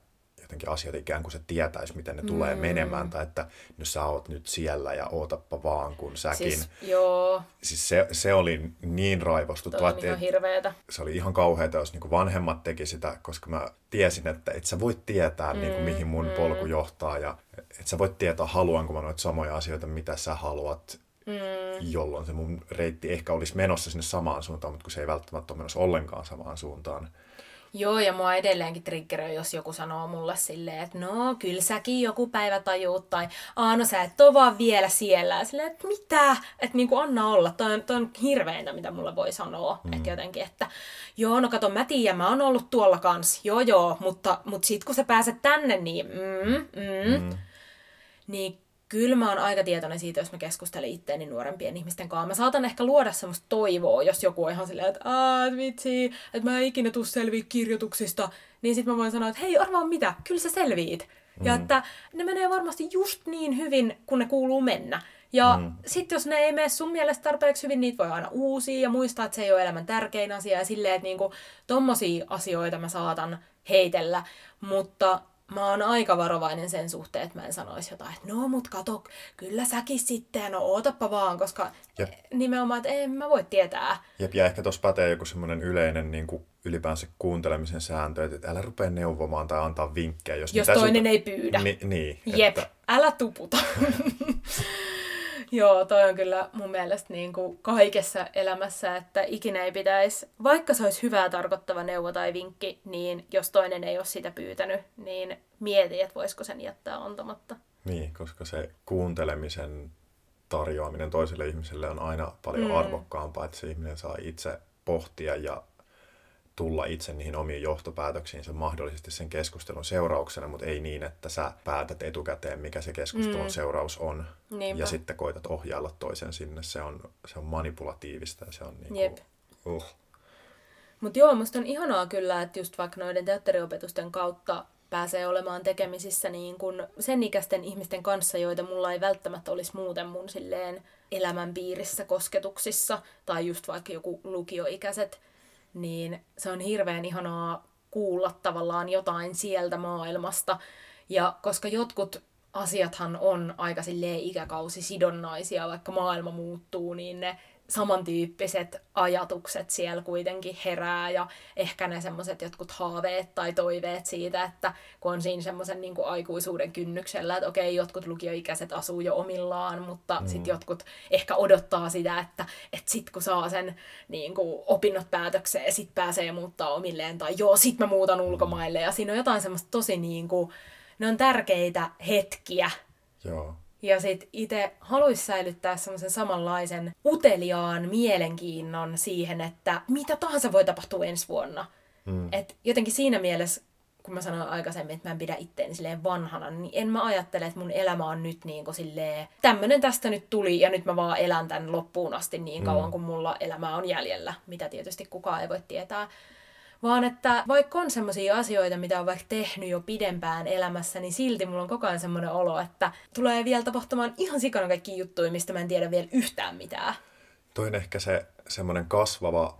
Speaker 1: jotenkin asiat ikään kuin se tietäisi, miten ne mm. tulee menemään, tai että no sä oot nyt siellä ja ootappa vaan, kun säkin. Siis,
Speaker 2: joo.
Speaker 1: Siis se, se oli niin raivostuttu.
Speaker 2: että ihan hirveetä.
Speaker 1: Se oli ihan kauheata, jos niin vanhemmat teki sitä, koska mä tiesin, että et sä voit tietää, mm, niin kuin, mihin mun mm. polku johtaa, ja et sä voit tietää, haluanko mä noita samoja asioita, mitä sä haluat, mm. jolloin se mun reitti ehkä olisi menossa sinne samaan suuntaan, mutta kun se ei välttämättä ole menossa ollenkaan samaan suuntaan.
Speaker 2: Joo, ja mua edelleenkin triggeröi, jos joku sanoo mulle silleen, että no, kyllä säkin joku päivä tajuut, tai aah, no sä et ole vaan vielä siellä. Silleen, että mitä? Että niinku anna olla. Toi on, toi on hirveintä, mitä mulle voi sanoa. Mm. Että jotenkin, että joo, no kato, mä tiedän, mä oon ollut tuolla kans. Joo, joo, mutta, mutta sit kun sä pääset tänne, niin mm, mm. Mm. Niin kyllä mä oon aika tietoinen siitä, jos mä keskustelen itteeni nuorempien ihmisten kanssa. Mä saatan ehkä luoda semmoista toivoa, jos joku on ihan silleen, että aah, vitsi, että mä en ikinä tuu selviä kirjoituksista. Niin sit mä voin sanoa, että hei, arvaa mitä, kyllä sä selviit. Mm. Ja että ne menee varmasti just niin hyvin, kun ne kuuluu mennä. Ja mm. sitten jos ne ei mene sun mielestä tarpeeksi hyvin, niitä voi aina uusia ja muistaa, että se ei ole elämän tärkein asia. Ja silleen, että niinku, tommosia asioita mä saatan heitellä. Mutta mä oon aika varovainen sen suhteen, että mä en sanoisi jotain, että no mut kato, kyllä säkin sitten, no ootappa vaan, koska Jep. nimenomaan, että en mä voi tietää.
Speaker 1: Jep, ja ehkä tuossa pätee joku semmoinen yleinen niin kuin ylipäänsä kuuntelemisen sääntö, että älä rupea neuvomaan tai antaa vinkkejä.
Speaker 2: Jos, jos toinen sun... ei pyydä.
Speaker 1: Ni, niin.
Speaker 2: Jep, että... älä tuputa. Joo, toi on kyllä mun mielestä niin kuin kaikessa elämässä, että ikinä ei pitäisi, vaikka se olisi hyvää tarkoittava neuvo tai vinkki, niin jos toinen ei ole sitä pyytänyt, niin mieti, että voisiko sen jättää antamatta.
Speaker 1: Niin, koska se kuuntelemisen tarjoaminen toiselle ihmiselle on aina paljon mm. arvokkaampaa, että se ihminen saa itse pohtia ja tulla itse niihin omiin johtopäätöksiinsä mahdollisesti sen keskustelun seurauksena, mutta ei niin, että sä päätät etukäteen, mikä se keskustelun mm. seuraus on. Niinpä. Ja sitten koitat ohjailla toisen sinne. Se on, se on manipulatiivista ja se on niin Jep. uh.
Speaker 2: Mutta joo, musta on ihanaa kyllä, että just vaikka noiden teatteriopetusten kautta pääsee olemaan tekemisissä niin kun sen ikäisten ihmisten kanssa, joita mulla ei välttämättä olisi muuten mun silleen elämän piirissä kosketuksissa, tai just vaikka joku lukioikäiset niin se on hirveän ihanaa kuulla tavallaan jotain sieltä maailmasta. Ja koska jotkut asiathan on aika silleen ikäkausisidonnaisia, vaikka maailma muuttuu, niin ne samantyyppiset ajatukset siellä kuitenkin herää ja ehkä ne semmoiset jotkut haaveet tai toiveet siitä, että kun on siinä semmoisen niin aikuisuuden kynnyksellä, että okei, jotkut lukioikäiset asuu jo omillaan, mutta mm. sitten jotkut ehkä odottaa sitä, että, että sit kun saa sen niin kuin, opinnot päätökseen, sit pääsee muuttaa omilleen tai joo, sit mä muutan mm. ulkomaille ja siinä on jotain semmoista tosi niin kuin, ne on tärkeitä hetkiä.
Speaker 1: Joo.
Speaker 2: Ja sit itse haluaisi säilyttää semmoisen samanlaisen uteliaan mielenkiinnon siihen, että mitä tahansa voi tapahtua ensi vuonna. Mm. Et jotenkin siinä mielessä, kun mä sanoin aikaisemmin, että mä en pidä itteeni silleen vanhana, niin en mä ajattele, että mun elämä on nyt niin kuin silleen, tämmönen tästä nyt tuli ja nyt mä vaan elän tämän loppuun asti niin kauan, mm. kun mulla elämä on jäljellä, mitä tietysti kukaan ei voi tietää. Vaan että vaikka on semmoisia asioita, mitä on vaikka tehnyt jo pidempään elämässä, niin silti mulla on koko ajan semmoinen olo, että tulee vielä tapahtumaan ihan sikana kaikki juttuja, mistä mä en tiedä vielä yhtään mitään.
Speaker 1: Toin ehkä se semmoinen kasvava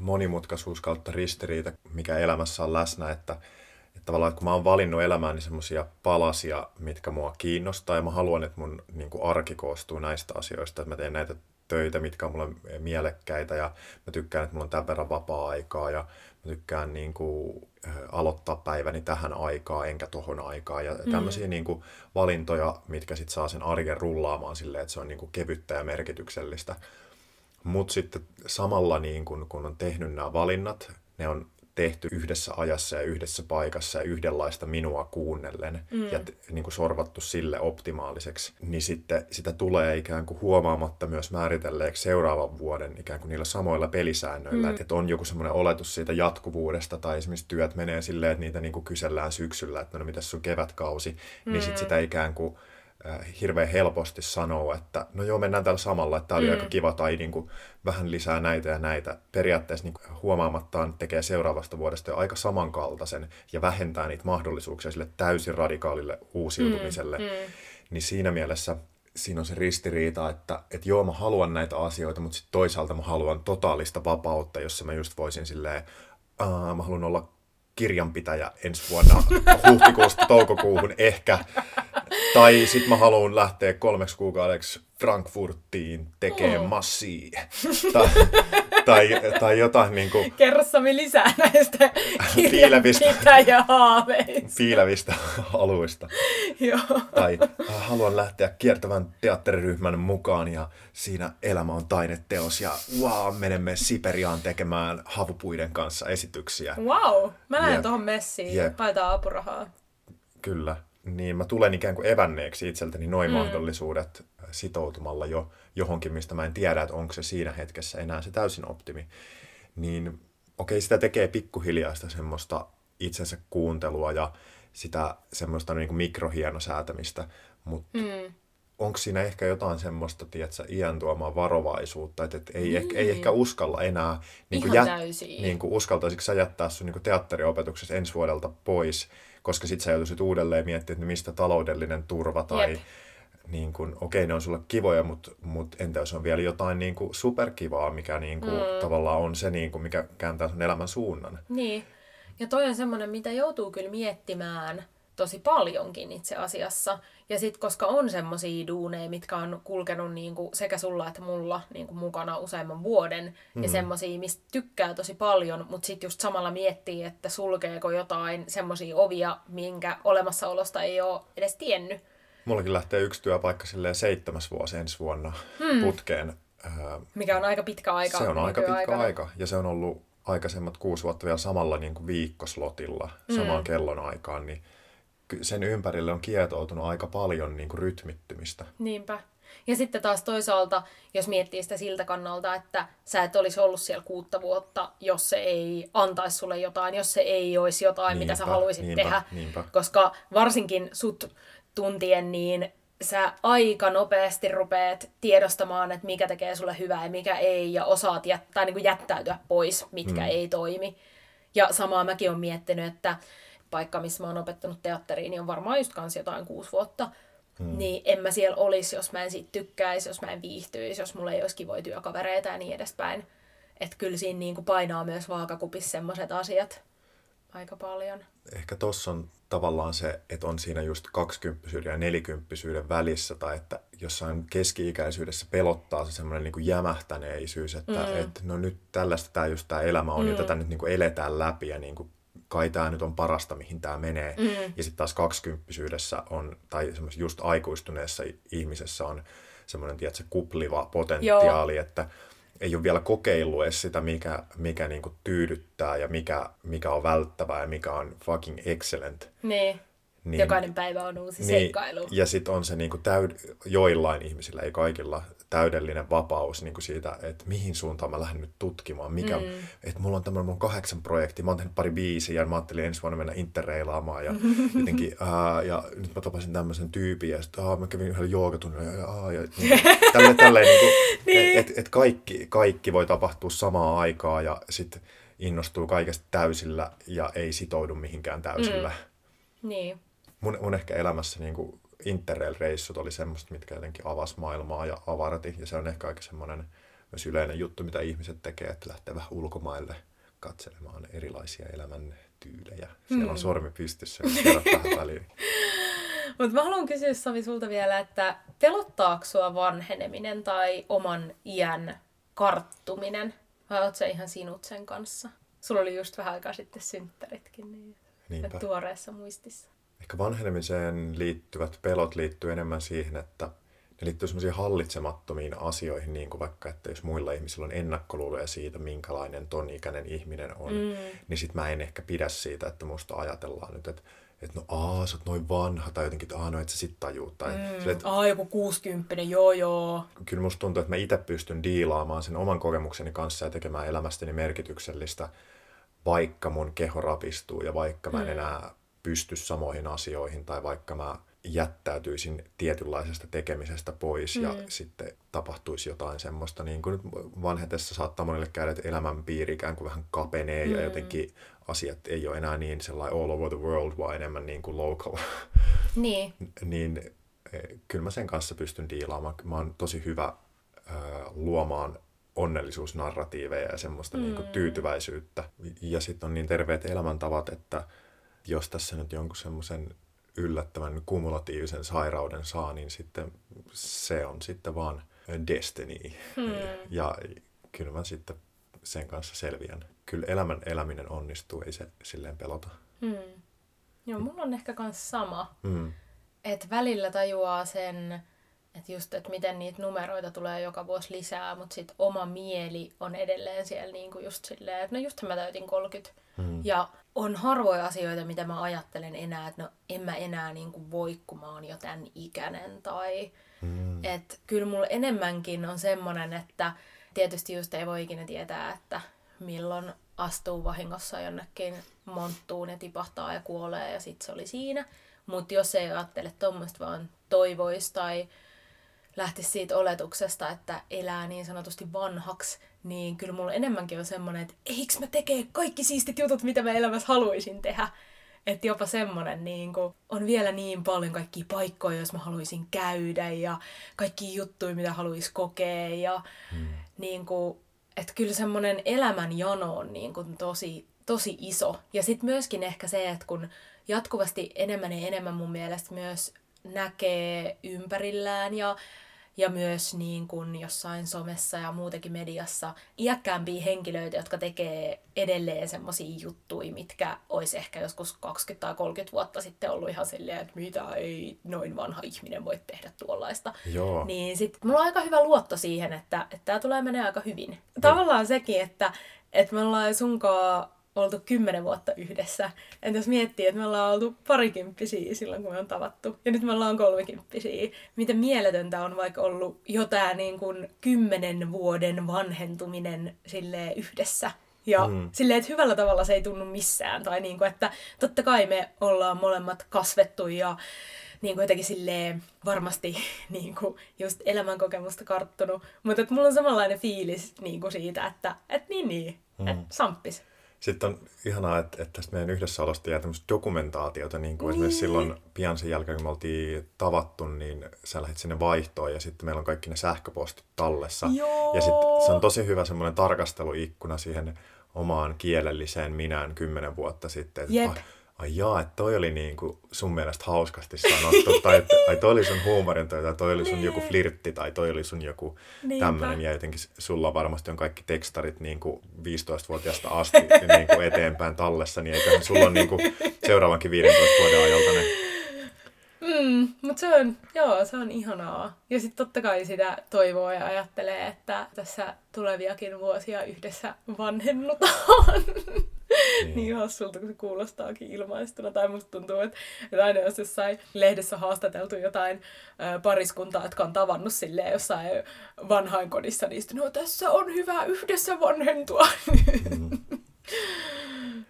Speaker 1: monimutkaisuus kautta ristiriita, mikä elämässä on läsnä, että, että tavallaan että kun mä oon valinnut elämääni semmoisia palasia, mitkä mua kiinnostaa ja mä haluan, että mun niin kuin arki koostuu näistä asioista, että mä teen näitä töitä, mitkä on mulle mielekkäitä ja mä tykkään, että mulla on tämän verran vapaa-aikaa ja tykkään niin kuin, aloittaa päiväni tähän aikaan enkä tohon aikaan ja mm. tämmöisiä niin kuin, valintoja, mitkä sitten saa sen arjen rullaamaan silleen, että se on niin kuin, kevyttä ja merkityksellistä. Mutta sitten samalla niin kun, kun on tehnyt nämä valinnat, ne on tehty yhdessä ajassa ja yhdessä paikassa ja yhdenlaista minua kuunnellen mm. ja niin kuin sorvattu sille optimaaliseksi, niin sitten sitä tulee ikään kuin huomaamatta myös määritelleeksi seuraavan vuoden ikään kuin niillä samoilla pelisäännöillä, mm. että on joku semmoinen oletus siitä jatkuvuudesta tai esimerkiksi työt menee silleen, että niitä niin kuin kysellään syksyllä, että no mitäs sun kevätkausi, mm. niin sitten sitä ikään kuin hirveän helposti sanoa, että no joo, mennään tällä samalla, että tämä oli mm. aika kiva, tai niin kuin, vähän lisää näitä ja näitä. Periaatteessa niin huomaamattaan tekee seuraavasta vuodesta jo aika samankaltaisen ja vähentää niitä mahdollisuuksia sille täysin radikaalille uusiutumiselle. Mm. Mm. Niin siinä mielessä siinä on se ristiriita, että, että joo, mä haluan näitä asioita, mutta sitten toisaalta mä haluan totaalista vapautta, jossa mä just voisin silleen, mä haluan olla kirjanpitäjä ensi vuonna huhtikuusta toukokuuhun ehkä. Tai sitten mä haluan lähteä kolmeksi kuukaudeksi Frankfurtiin tekemään oh. massia. tai, tai, tai jotain niin kuin...
Speaker 2: Kerro Sami lisää näistä kirjanpitäjähaaveista.
Speaker 1: Fiilevistä aluista.
Speaker 2: Joo.
Speaker 1: Tai äh, haluan lähteä kiertävän teatteriryhmän mukaan ja siinä elämä on taideteos ja wow, menemme Siperiaan tekemään havupuiden kanssa esityksiä.
Speaker 2: Wow, mä lähden tuohon messiin. Paitaan apurahaa.
Speaker 1: Kyllä niin mä tulen ikään kuin evänneeksi itseltäni noin mm. mahdollisuudet sitoutumalla jo johonkin, mistä mä en tiedä, että onko se siinä hetkessä enää se täysin optimi. Niin okei, sitä tekee pikkuhiljaa sitä semmoista itsensä kuuntelua ja sitä semmoista niin kuin mikrohienosäätämistä, mutta mm. Onko siinä ehkä jotain semmoista, tiedätkö, iän tuomaa varovaisuutta, että, että ei, mm. ehkä, ei ehkä uskalla enää, niin kuin, jät, niin kuin uskaltaisitko sä jättää sun niin kuin teatteriopetuksessa ensi vuodelta pois, koska sitten sä joutuisit uudelleen miettimään, että mistä taloudellinen turva tai Jep. niin kun, okei, ne on sulle kivoja, mutta mut entä jos on vielä jotain niin kuin superkivaa, mikä niin kuin, mm. tavallaan on se, niin kuin, mikä kääntää sun elämän suunnan.
Speaker 2: Niin. Ja toi on semmoinen, mitä joutuu kyllä miettimään tosi paljonkin itse asiassa. Ja sitten koska on semmoisia duuneja, mitkä on kulkenut niinku sekä sulla että mulla niinku mukana useamman vuoden, mm-hmm. ja semmoisia, mistä tykkää tosi paljon, mutta sitten just samalla miettii, että sulkeeko jotain semmoisia ovia, minkä olemassaolosta ei ole edes tiennyt.
Speaker 1: Mullakin lähtee yksi työpaikka silleen seitsemäs vuosi ensi vuonna hmm. putkeen.
Speaker 2: Mikä on aika pitkä aika.
Speaker 1: Se on aika pitkä aika, ja se on ollut aikaisemmat kuusi vuotta vielä samalla niin kuin viikkoslotilla, samaan mm. kellonaikaan, niin sen ympärille on kietoutunut aika paljon niin kuin rytmittymistä.
Speaker 2: Niinpä. Ja sitten taas toisaalta, jos miettii sitä siltä kannalta, että sä et olisi ollut siellä kuutta vuotta, jos se ei antaisi sulle jotain, jos se ei olisi jotain, niinpä, mitä sä haluaisit niinpä, tehdä. Niinpä. Koska varsinkin sut tuntien, niin sä aika nopeasti rupeat tiedostamaan, että mikä tekee sulle hyvää ja mikä ei, ja osaat jättää, niin kuin jättäytyä pois, mitkä mm. ei toimi. Ja samaa mäkin olen miettinyt, että paikka, missä mä oon opettanut teatteriin, niin on varmaan just kans jotain kuusi vuotta. Hmm. Niin en mä siellä olisi, jos mä en siitä tykkäisi, jos mä en viihtyisi, jos mulla ei olisi kivoja työkavereita ja niin edespäin. Että kyllä siinä niin kuin painaa myös vaakakupissa semmoiset asiat aika paljon.
Speaker 1: Ehkä tossa on tavallaan se, että on siinä just kaksikymppisyyden ja nelikymppisyyden välissä, tai että jossain keski-ikäisyydessä pelottaa se semmoinen niin jämähtäneisyys, että mm. et, no nyt tällaista tämä just tämä elämä on, mm. ja tätä nyt niin kuin eletään läpi, ja niin kuin kai tämä nyt on parasta, mihin tämä menee. Mm. Ja sitten taas kaksikymppisyydessä on, tai just aikuistuneessa ihmisessä on semmoinen, tiedätkö, kupliva potentiaali, Joo. että ei ole vielä kokeillut edes sitä, mikä, mikä niinku tyydyttää ja mikä, mikä on välttävää ja mikä on fucking excellent.
Speaker 2: Niin. Niin, Jokainen päivä on uusi niin, seikkailu.
Speaker 1: Ja sitten on se niinku täyd- joillain ihmisillä, ei kaikilla, täydellinen vapaus niin kuin siitä, että mihin suuntaan mä lähden nyt tutkimaan. Mikä, mm. Että mulla on tämmöinen mun kahdeksan projekti, mä oon tehnyt pari biisiä ja mä ajattelin ensi vuonna mennä interreilaamaan. Ja, jotenkin, ää, ja nyt mä tapasin tämmöisen tyypin ja sitten mä kävin yhdellä joogatunnilla. Ja, aa, ja, niin, tälleen, tälleen niin kuin, niin. että et kaikki, kaikki voi tapahtua samaan aikaan ja sitten innostuu kaikesta täysillä ja ei sitoudu mihinkään täysillä.
Speaker 2: Mm. Niin.
Speaker 1: Mun, mun ehkä elämässä niin kuin Interrail-reissut oli semmoista, mitkä jotenkin avas maailmaa ja avarti. Ja se on ehkä aika semmoinen myös yleinen juttu, mitä ihmiset tekee, että lähtee vähän ulkomaille katselemaan erilaisia elämän tyylejä. Siellä on mm. sormi pystyssä, vähän väliin.
Speaker 2: Mutta mä haluan kysyä Savi sulta vielä, että pelottaako sua vanheneminen tai oman iän karttuminen? Vai oot sä ihan sinut sen kanssa? Sulla oli just vähän aikaa sitten synttäritkin, niin Niinpä. tuoreessa muistissa.
Speaker 1: Ehkä vanhenemiseen liittyvät pelot liittyy enemmän siihen, että ne liittyy semmoisiin hallitsemattomiin asioihin, niin kuin vaikka, että jos muilla ihmisillä on ennakkoluuloja siitä, minkälainen ton ikäinen ihminen on, mm. niin sit mä en ehkä pidä siitä, että musta ajatellaan nyt, että että no aa, sä oot noin vanha, tai jotenkin, että aa, no et sä sit tajuu. Tai,
Speaker 2: mm. sille, että, aa, joku 60, joo joo.
Speaker 1: Kyllä musta tuntuu, että mä itse pystyn diilaamaan sen oman kokemukseni kanssa ja tekemään elämästäni merkityksellistä, vaikka mun keho rapistuu ja vaikka mä en mm. enää pysty samoihin asioihin, tai vaikka mä jättäytyisin tietynlaisesta tekemisestä pois mm. ja sitten tapahtuisi jotain semmoista, niin kuin vanhetessa saattaa monelle käydä, että elämänpiiri ikään kuin vähän kapenee mm. ja jotenkin asiat ei ole enää niin sellainen all over the world, vaan enemmän niin kuin local.
Speaker 2: Niin.
Speaker 1: niin e, kyllä mä sen kanssa pystyn diilaamaan. Mä oon tosi hyvä äh, luomaan onnellisuusnarratiiveja ja semmoista mm. niin kuin tyytyväisyyttä. Ja sitten on niin terveet elämäntavat, että jos tässä nyt jonkun semmoisen yllättävän kumulatiivisen sairauden saa, niin sitten se on sitten vaan destiny. Hmm. Ja kyllä mä sitten sen kanssa selviän. Kyllä elämän eläminen onnistuu, ei se silleen pelota.
Speaker 2: Hmm. Joo, mulla on ehkä kans sama. Hmm. Että välillä tajuaa sen, että just, että miten niitä numeroita tulee joka vuosi lisää, mutta sitten oma mieli on edelleen siellä niinku just silleen, että no just mä täytin 30. Hmm. Ja on harvoja asioita, mitä mä ajattelen enää, että no en mä enää niinku voi, kun mä oon jo tämän ikäinen. Tai hmm. että kyllä mulla enemmänkin on semmoinen, että tietysti just ei voi ikinä tietää, että milloin astuu vahingossa jonnekin monttuun ja tipahtaa ja kuolee ja sitten se oli siinä. Mutta jos ei ajattele tuommoista vaan toivoisi tai lähtisi siitä oletuksesta, että elää niin sanotusti vanhaksi, niin kyllä mulla enemmänkin on semmoinen, että eikö mä tekee kaikki siistit jutut, mitä mä elämässä haluaisin tehdä. Että jopa semmoinen niin kuin, on vielä niin paljon kaikkia paikkoja, jos mä haluaisin käydä ja kaikki juttuja, mitä haluaisi kokea. Ja hmm. niin kuin, että kyllä semmoinen elämän jano on niin kuin tosi, tosi iso. Ja sitten myöskin ehkä se, että kun jatkuvasti enemmän ja enemmän mun mielestä myös näkee ympärillään ja ja myös niin kuin jossain somessa ja muutenkin mediassa iäkkäämpiä henkilöitä, jotka tekee edelleen semmoisia juttuja, mitkä olisi ehkä joskus 20 tai 30 vuotta sitten ollut ihan silleen, että mitä ei noin vanha ihminen voi tehdä tuollaista.
Speaker 1: Joo.
Speaker 2: Niin sitten mulla on aika hyvä luotto siihen, että, että tämä tulee menee aika hyvin. Tavallaan sekin, että, että me ollaan sunkaan oltu kymmenen vuotta yhdessä. Entä jos miettii, että me ollaan oltu parikymppisiä silloin, kun me on tavattu, ja nyt me ollaan kolmekymppisiä. Miten mieletöntä on vaikka ollut jo niin kuin kymmenen vuoden vanhentuminen sille yhdessä. Ja mm. silleen, että hyvällä tavalla se ei tunnu missään. Tai niin kuin, että totta kai me ollaan molemmat kasvettu ja niin kuin jotenkin silleen varmasti niin kuin just elämänkokemusta karttunut. Mutta että mulla on samanlainen fiilis niin kuin siitä, että et niin niin, mm. että samppis.
Speaker 1: Sitten on ihanaa, että, että tästä meidän yhdessäolosta jää tämmöistä dokumentaatiota, niin kuin niin. esimerkiksi silloin pian sen jälkeen, kun me oltiin tavattu, niin sä lähdit sinne vaihtoon ja sitten meillä on kaikki ne sähköpostit tallessa.
Speaker 2: Joo.
Speaker 1: Ja sitten se on tosi hyvä semmoinen tarkasteluikkuna siihen omaan kielelliseen minään kymmenen vuotta sitten. Että,
Speaker 2: Jep.
Speaker 1: Ah, ai jaa, että toi oli niin kuin sun mielestä hauskasti sanottu, tai että ai toi oli sun huumorin, tai toi oli sun niin. joku flirtti, tai toi oli sun joku tämmöinen, ja jotenkin sulla varmasti on kaikki tekstarit niin kuin 15-vuotiaasta asti niin kuin eteenpäin tallessa, niin eiköhän sulla on niin kuin seuraavankin 15 vuoden ajalta ne
Speaker 2: Mm, mutta se on, joo, se on ihanaa. Ja sitten totta kai sitä toivoo ja ajattelee, että tässä tuleviakin vuosia yhdessä vanhennutaan. Niin. niin hassulta, kun se kuulostaakin ilmaistuna. Tai musta tuntuu, että, että aina jos jossain lehdessä haastateltu jotain ö, pariskuntaa, jotka on tavannut silleen jossain vanhainkodissa, niin sitten, no tässä on hyvä yhdessä vanhentua. Mm.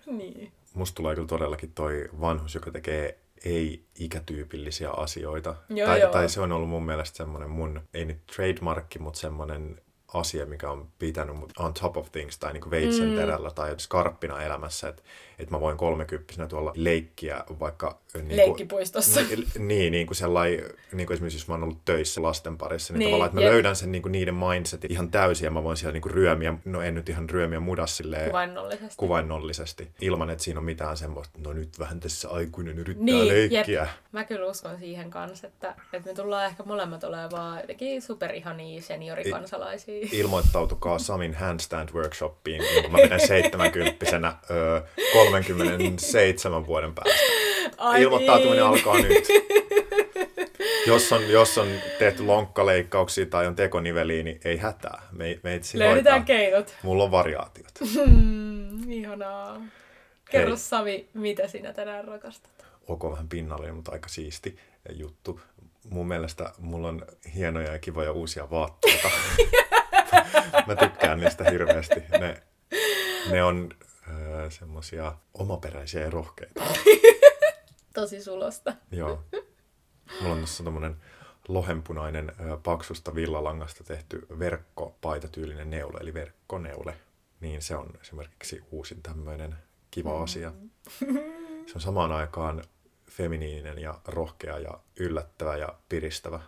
Speaker 2: niin.
Speaker 1: Musta tulee kyllä todellakin toi vanhus, joka tekee ei-ikätyypillisiä asioita.
Speaker 2: Joo,
Speaker 1: tai,
Speaker 2: joo.
Speaker 1: tai se on ollut mun mielestä semmoinen mun, ei nyt trademarkki, mutta semmoinen asia, mikä on pitänyt mut on top of things tai niin veitsen mm. terällä tai skarppina elämässä, että että mä voin kolmekymppisenä tuolla leikkiä vaikka...
Speaker 2: Niin Leikkipuistossa.
Speaker 1: Niin, niin, niin kuin sellai, niin kuin esimerkiksi jos mä oon ollut töissä lasten parissa, niin, niin tavallaan, että mä jep. löydän sen niin kuin niiden mindsetin ihan täysin ja mä voin siellä niin kuin ryömiä, no en nyt ihan ryömiä muda silleen...
Speaker 2: Kuvainnollisesti.
Speaker 1: Kuvainnollisesti. Ilman, että siinä on mitään semmoista, no nyt vähän tässä aikuinen yrittää niin, leikkiä. Jep.
Speaker 2: Mä kyllä uskon siihen kanssa, että, että me tullaan ehkä molemmat olemaan jotenkin superihania seniorikansalaisia.
Speaker 1: Ilmoittautukaa Samin handstand workshopiin, kun mä menen seitsemänkymppisenä öö, 37 vuoden päästä. Ai Ilmoittautuminen niin. alkaa nyt. Jos on, jos on tehty lonkkaleikkauksia tai on tekoniveliä, niin ei hätää. Me, me
Speaker 2: Löydetään hoitaa. keinot.
Speaker 1: Mulla on variaatiot.
Speaker 2: Hmm, ihanaa. Kerro Hei. Sami, mitä sinä tänään rakastat?
Speaker 1: Ok, vähän pinnallinen, mutta aika siisti juttu. Mun mielestä mulla on hienoja ja kivoja uusia vaatteita. Mä tykkään niistä hirveästi. Ne, ne on öö, semmosia omaperäisiä ja rohkeita.
Speaker 2: Tosi sulosta.
Speaker 1: Joo. Mulla on tässä tommonen lohenpunainen öö, paksusta villalangasta tehty verkkopaitatyylinen neule, eli verkkoneule. Niin se on esimerkiksi uusin tämmöinen kiva mm. asia. Se on samaan aikaan feminiininen ja rohkea ja yllättävä ja piristävä.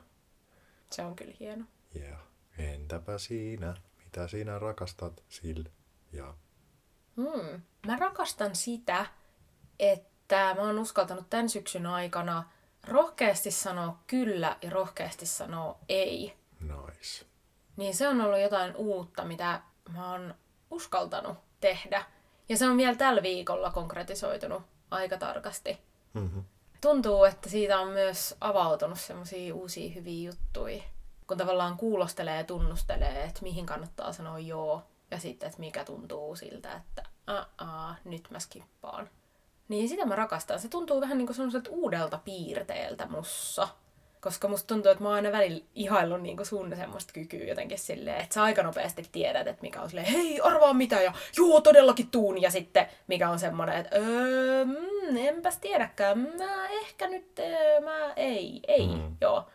Speaker 2: Se on kyllä hieno.
Speaker 1: Yeah. Entäpä siinä? Mitä sinä rakastat? Sillä ja
Speaker 2: Hmm. Mä rakastan sitä, että mä oon uskaltanut tämän syksyn aikana rohkeasti sanoa kyllä ja rohkeasti sanoa ei.
Speaker 1: Nice.
Speaker 2: Niin se on ollut jotain uutta, mitä mä oon uskaltanut tehdä. Ja se on vielä tällä viikolla konkretisoitunut aika tarkasti. Mm-hmm. Tuntuu, että siitä on myös avautunut semmoisia uusia hyviä juttuja. Kun tavallaan kuulostelee ja tunnustelee, että mihin kannattaa sanoa joo ja sitten, että mikä tuntuu siltä, että aa, nyt mä skippaan. Niin sitä mä rakastan. Se tuntuu vähän niin kuin uudelta piirteeltä mussa. Koska musta tuntuu, että mä oon aina välillä ihaillut niin sun semmoista kykyä jotenkin silleen, että sä aika nopeasti tiedät, että mikä on silleen, hei, arvaa mitä, ja joo, todellakin tuun, ja sitten mikä on semmoinen, että öö, mm, enpäs tiedäkään, mä ehkä nyt, öö, mä ei, ei, mm. joo.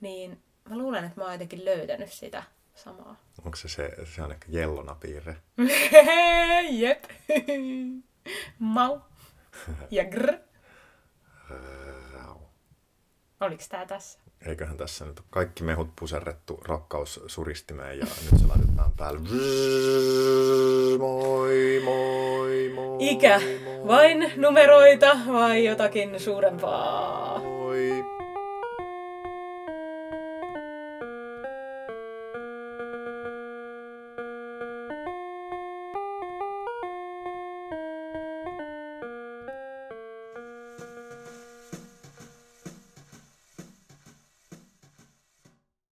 Speaker 2: Niin mä luulen, että mä oon jotenkin löytänyt sitä samaa.
Speaker 1: Onko se se, se on ehkä jellona piirre?
Speaker 2: Jep. Mau. Ja grr. Oliko tää tässä?
Speaker 1: Eiköhän tässä nyt kaikki mehut puserrettu rakkaus suristimeen ja nyt se laitetaan päälle. Moi, moi, moi.
Speaker 2: Ikä. Vain numeroita vai jotakin suurempaa?